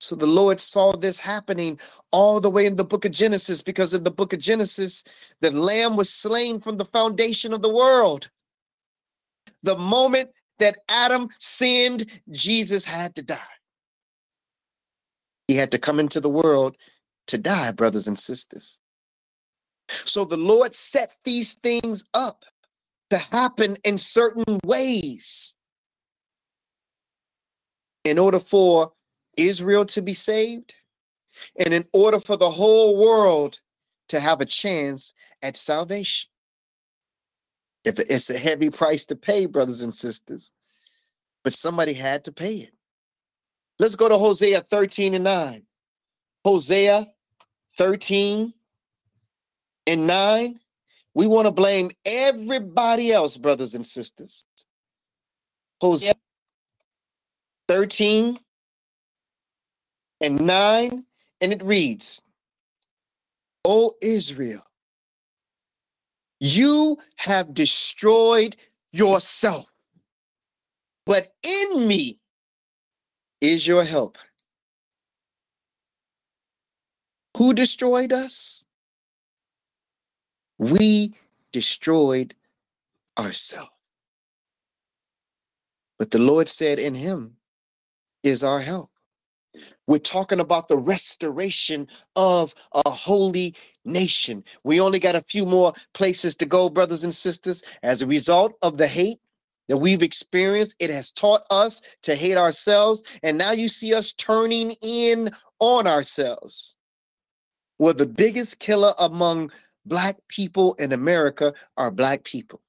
Speaker 1: So the Lord saw this happening all the way in the book of Genesis because in the book of Genesis, the lamb was slain from the foundation of the world. The moment that Adam sinned, Jesus had to die. He had to come into the world to die, brothers and sisters. So the Lord set these things up to happen in certain ways in order for Israel to be saved, and in order for the whole world to have a chance at salvation. If it's a heavy price to pay, brothers and sisters, but somebody had to pay it. Let's go to Hosea 13 and 9. Hosea 13 and 9. We want to blame everybody else, brothers and sisters. Hosea 13 and 9, and it reads, O Israel, you have destroyed yourself, but in me is your help. Who destroyed us? We destroyed ourselves. But the Lord said, In him is our help. We're talking about the restoration of a holy nation. We only got a few more places to go, brothers and sisters. As a result of the hate that we've experienced, it has taught us to hate ourselves. And now you see us turning in on ourselves. Well, the biggest killer among black people in America are black people.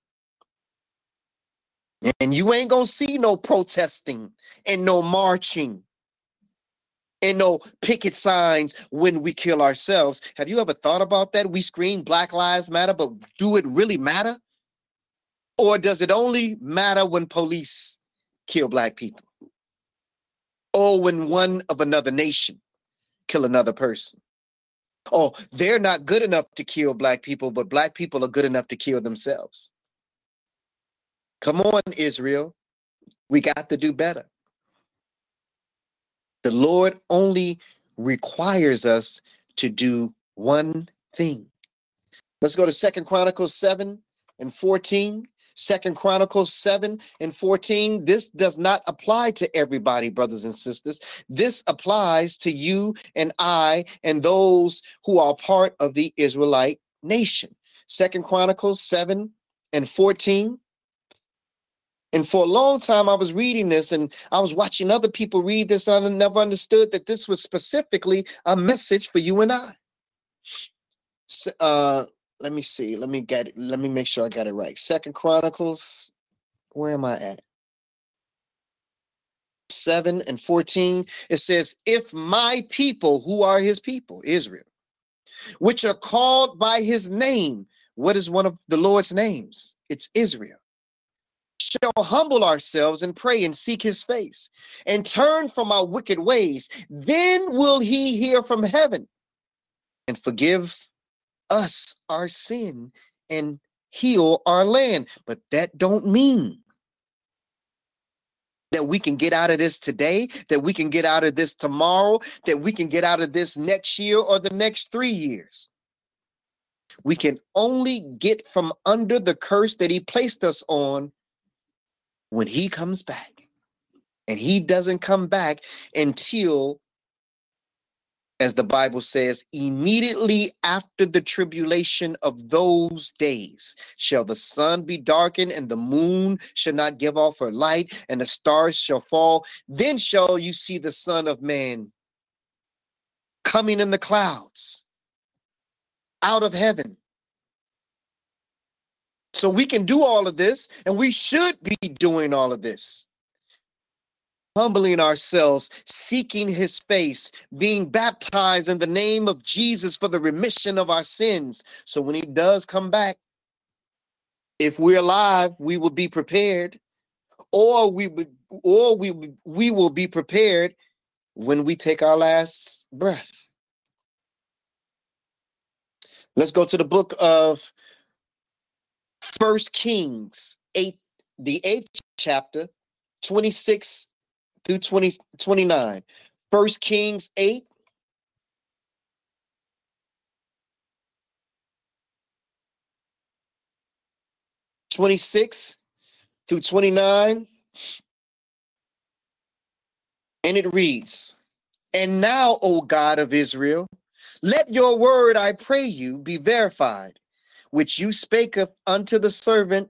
Speaker 1: And you ain't gonna see no protesting and no marching and no picket signs when we kill ourselves. Have you ever thought about that? We scream Black Lives Matter, but do it really matter? Or does it only matter when police kill black people? Or when one of another nation kill another person? Oh, they're not good enough to kill black people, but black people are good enough to kill themselves. Come on, Israel. We got to do better. The Lord only requires us to do one thing. Let's go to Second Chronicles 7 and 14. Second Chronicles 7 and 14. This does not apply to everybody, brothers and sisters. This applies to you and I and those who are part of the Israelite nation. Second Chronicles 7 and 14. And for a long time, I was reading this and I was watching other people read this, and I never understood that this was specifically a message for you and I. So, Uh, let me see. Let me get it. Let me make sure I got it right. Second Chronicles. Where am I at? 7 and 14. It says, If my people, who are his people, Israel, which are called by his name, what is one of the Lord's names? It's Israel shall humble ourselves and pray and seek his face and turn from our wicked ways, then will he hear from heaven and forgive us our sin and heal our land. But that don't mean that we can get out of this today, that we can get out of this tomorrow, that we can get out of this next year or the next three years. We can only get from under the curse that he placed us on when he comes back. And he doesn't come back until, as the Bible says, immediately after the tribulation of those days shall the sun be darkened, and the moon shall not give off her light, and the stars shall fall. Then shall you see the Son of Man coming in the clouds out of heaven so we can do all of this, and we should be doing all of this. Humbling ourselves, seeking his face, being baptized in the name of Jesus for the remission of our sins. So when he does come back, if we're alive, we will be prepared, or we would, or we we will be prepared when we take our last breath. Let's go to the book of First Kings 8, the eighth chapter, 26 through 20, 29. First Kings 8. Twenty-six through twenty-nine, and it reads, "And now, O God of Israel, let your word, I pray you, be verified, which you spake of unto the servant,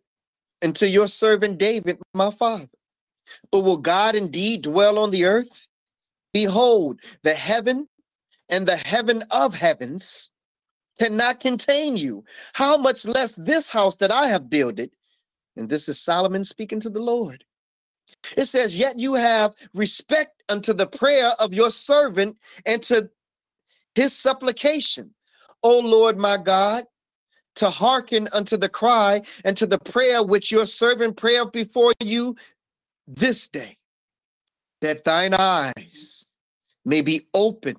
Speaker 1: unto your servant David, my father. But will God indeed dwell on the earth? Behold, the heaven and the heaven of heavens cannot contain you. How much less this house that I have builded? And this is Solomon speaking to the Lord. It says, Yet you have respect unto the prayer of your servant and to his supplication. O Lord my God, to hearken unto the cry and to the prayer which your servant prayeth before you this day, that thine eyes may be open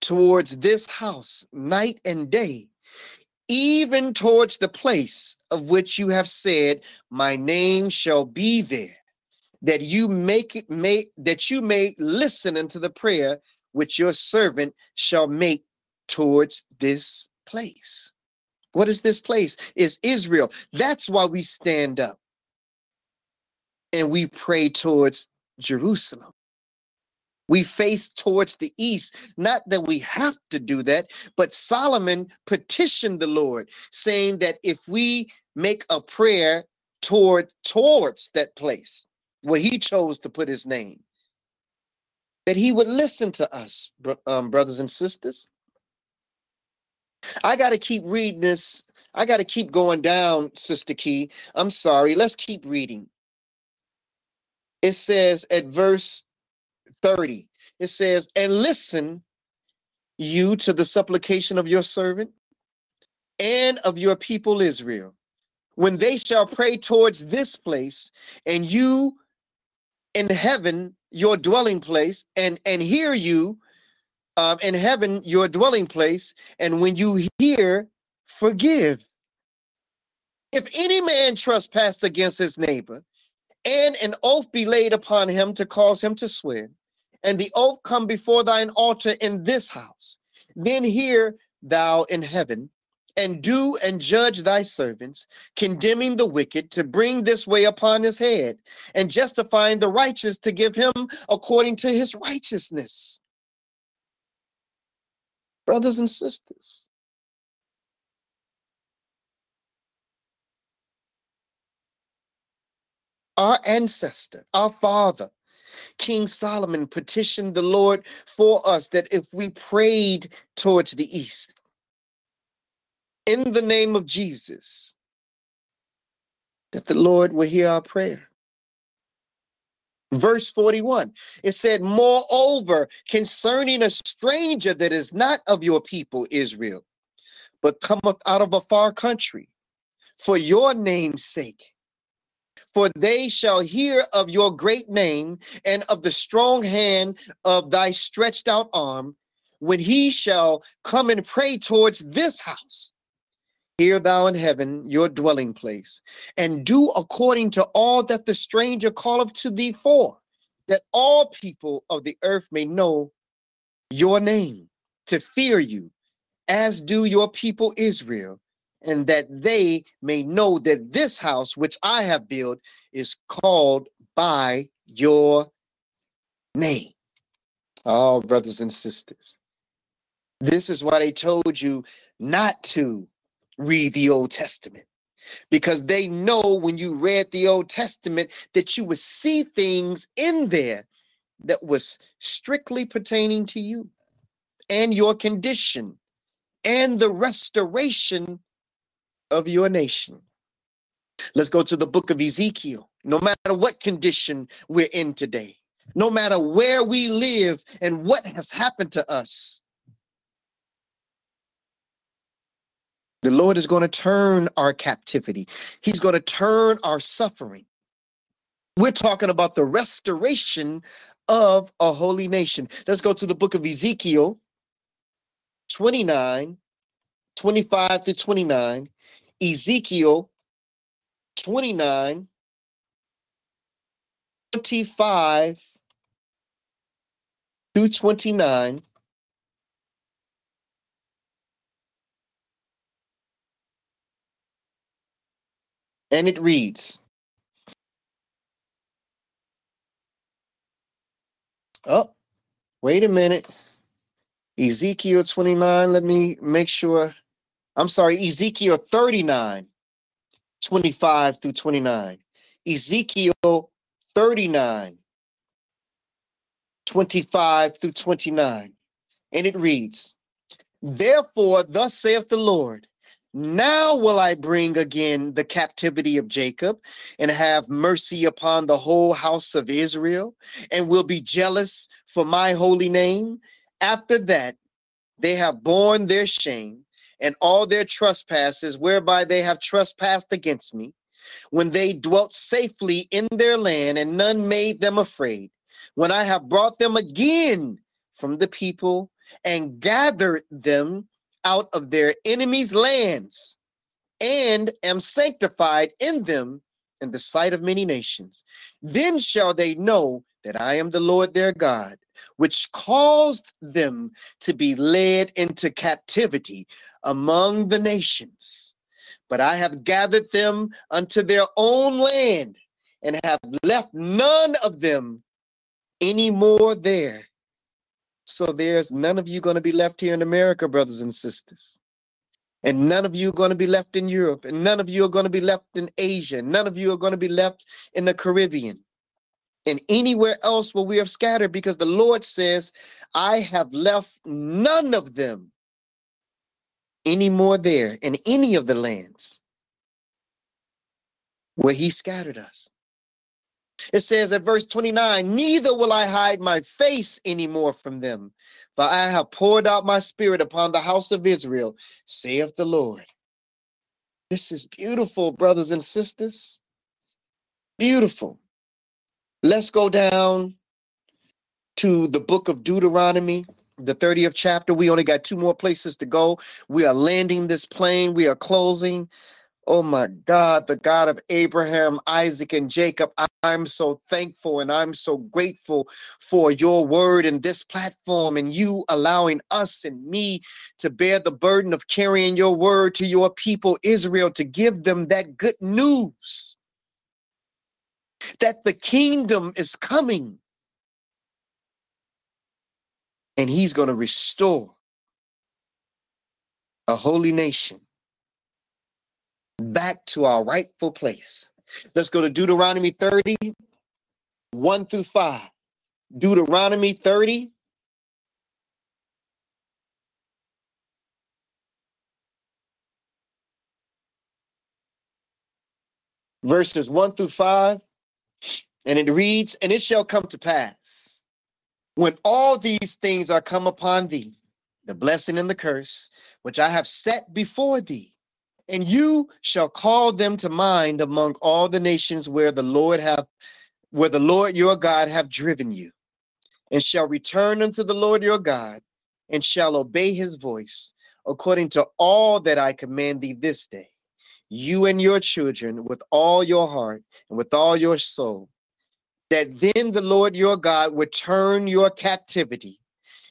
Speaker 1: towards this house night and day, even towards the place of which you have said, My name shall be there, that you make it may that you may listen unto the prayer which your servant shall make towards this place. What is this place? Is Israel. That's why we stand up and we pray towards Jerusalem. We face towards the east. Not that we have to do that, but Solomon petitioned the Lord, saying that if we make a prayer toward towards that place where he chose to put his name, that he would listen to us, um, brothers and sisters. I got to keep reading this. I got to keep going down, Sister Key. I'm sorry. Let's keep reading. It says at verse 30, it says, And listen you to the supplication of your servant and of your people Israel, when they shall pray towards this place, and you in heaven, your dwelling place, and and hear you um, in heaven, your dwelling place, and when you hear, forgive. If any man trespass against his neighbor, and an oath be laid upon him to cause him to swear, and the oath come before thine altar in this house, then hear thou in heaven, and do and judge thy servants, condemning the wicked to bring this way upon his head, and justifying the righteous to give him according to his righteousness. Brothers and sisters, our ancestor, our father, King Solomon petitioned the Lord for us that if we prayed towards the east, in the name of Jesus, that the Lord will hear our prayer. Verse 41, it said, Moreover, concerning a stranger that is not of your people, Israel, but cometh out of a far country, for your name's sake, for they shall hear of your great name and of the strong hand of thy stretched out arm, when he shall come and pray towards this house. Hear thou in heaven your dwelling place, and do according to all that the stranger calleth to thee for, that all people of the earth may know your name, to fear you, as do your people Israel, and that they may know that this house which I have built is called by your name. Oh, brothers and sisters, this is why they told you not to read the Old Testament because they know when you read the Old Testament that you would see things in there that was strictly pertaining to you and your condition and the restoration of your nation. Let's go to the book of Ezekiel. No matter what condition we're in today, no matter where we live and what has happened to us, the Lord is going to turn our captivity, He's going to turn our suffering. We're talking about the restoration of a holy nation. Let's go to the book of Ezekiel 29, 25 to 29. Ezekiel 29, 25 to 29. And it reads, Oh, wait a minute. Ezekiel 29, let me make sure. I'm sorry, Ezekiel 39, 25 through 29. Ezekiel 39, 25 through 29. And it reads, Therefore, thus saith the Lord, Now will I bring again the captivity of Jacob and have mercy upon the whole house of Israel and will be jealous for my holy name. After that, they have borne their shame and all their trespasses whereby they have trespassed against me. When they dwelt safely in their land and none made them afraid, when I have brought them again from the people and gathered them out of their enemies' lands and am sanctified in them in the sight of many nations. Then shall they know that I am the Lord their God, which caused them to be led into captivity among the nations. But I have gathered them unto their own land and have left none of them any more there so there's none of you going to be left here in America, brothers and sisters. And none of you are going to be left in Europe. And none of you are going to be left in Asia. And None of you are going to be left in the Caribbean and anywhere else where we are scattered because the Lord says, I have left none of them anymore there in any of the lands where He scattered us. It says at verse 29 Neither will I hide my face anymore from them, for I have poured out my spirit upon the house of Israel, saith the Lord. This is beautiful, brothers and sisters. Beautiful. Let's go down to the book of Deuteronomy, the 30th chapter. We only got two more places to go. We are landing this plane. We are closing. Oh my God, the God of Abraham, Isaac, and Jacob, I'm so thankful and I'm so grateful for your word and this platform and you allowing us and me to bear the burden of carrying your word to your people, Israel, to give them that good news that the kingdom is coming and he's going to restore a holy nation back to our rightful place. Let's go to Deuteronomy 30, 1 through 5. Deuteronomy 30. Verses 1 through 5. And it reads, And it shall come to pass when all these things are come upon thee, the blessing and the curse, which I have set before thee, and you shall call them to mind among all the nations where the Lord have where the Lord your God have driven you, and shall return unto the Lord your God, and shall obey his voice, according to all that I command thee this day, you and your children with all your heart and with all your soul, that then the Lord your God would turn your captivity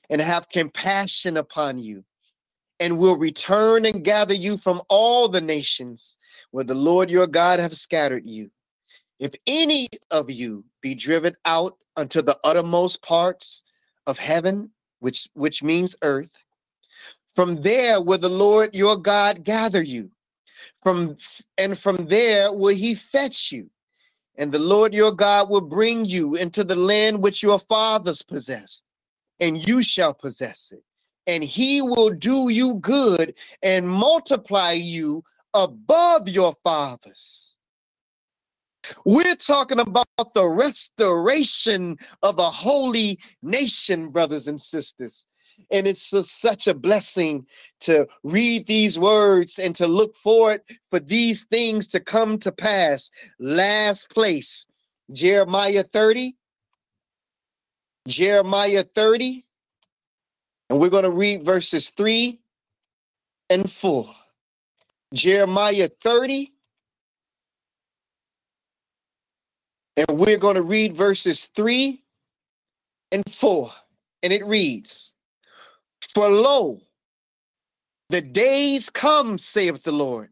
Speaker 1: and have compassion upon you and will return and gather you from all the nations where the Lord your God have scattered you. If any of you be driven out unto the uttermost parts of heaven, which which means earth, from there will the Lord your God gather you. From and from there will he fetch you. And the Lord your God will bring you into the land which your fathers possessed, and you shall possess it and he will do you good and multiply you above your fathers. We're talking about the restoration of a holy nation, brothers and sisters. And it's a, such a blessing to read these words and to look forward for these things to come to pass. Last place, Jeremiah 30. Jeremiah 30 and we're going to read verses 3 and 4. Jeremiah 30. And we're going to read verses 3 and 4. And it reads For lo, the days come, saith the Lord,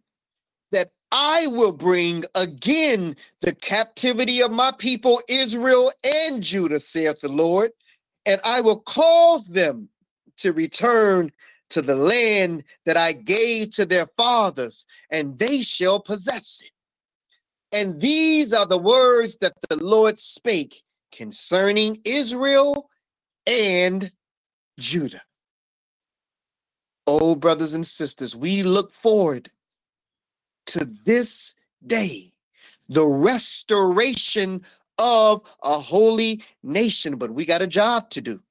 Speaker 1: that I will bring again the captivity of my people Israel and Judah, saith the Lord, and I will cause them to return to the land that I gave to their fathers, and they shall possess it. And these are the words that the Lord spake concerning Israel and Judah. Oh, brothers and sisters, we look forward to this day the restoration of a holy nation. But we got a job to do.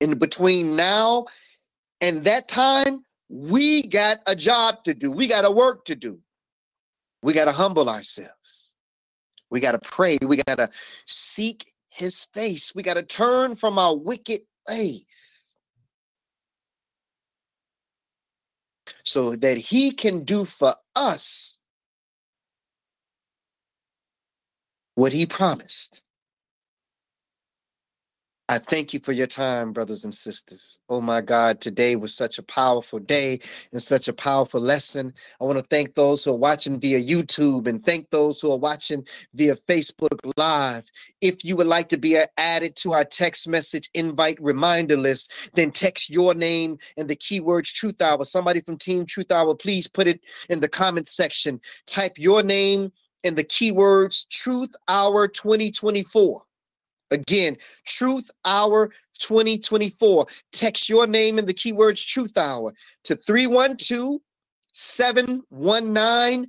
Speaker 1: In between now and that time, we got a job to do. We got a work to do. We got to humble ourselves. We got to pray. We got to seek his face. We got to turn from our wicked ways so that he can do for us what he promised. I thank you for your time, brothers and sisters. Oh my God, today was such a powerful day and such a powerful lesson. I want to thank those who are watching via YouTube and thank those who are watching via Facebook Live. If you would like to be added to our text message invite reminder list, then text your name and the keywords Truth Hour. Somebody from Team Truth Hour, please put it in the comment section. Type your name and the keywords Truth Hour 2024 Again, Truth Hour 2024. Text your name and the keywords Truth Hour to 312 719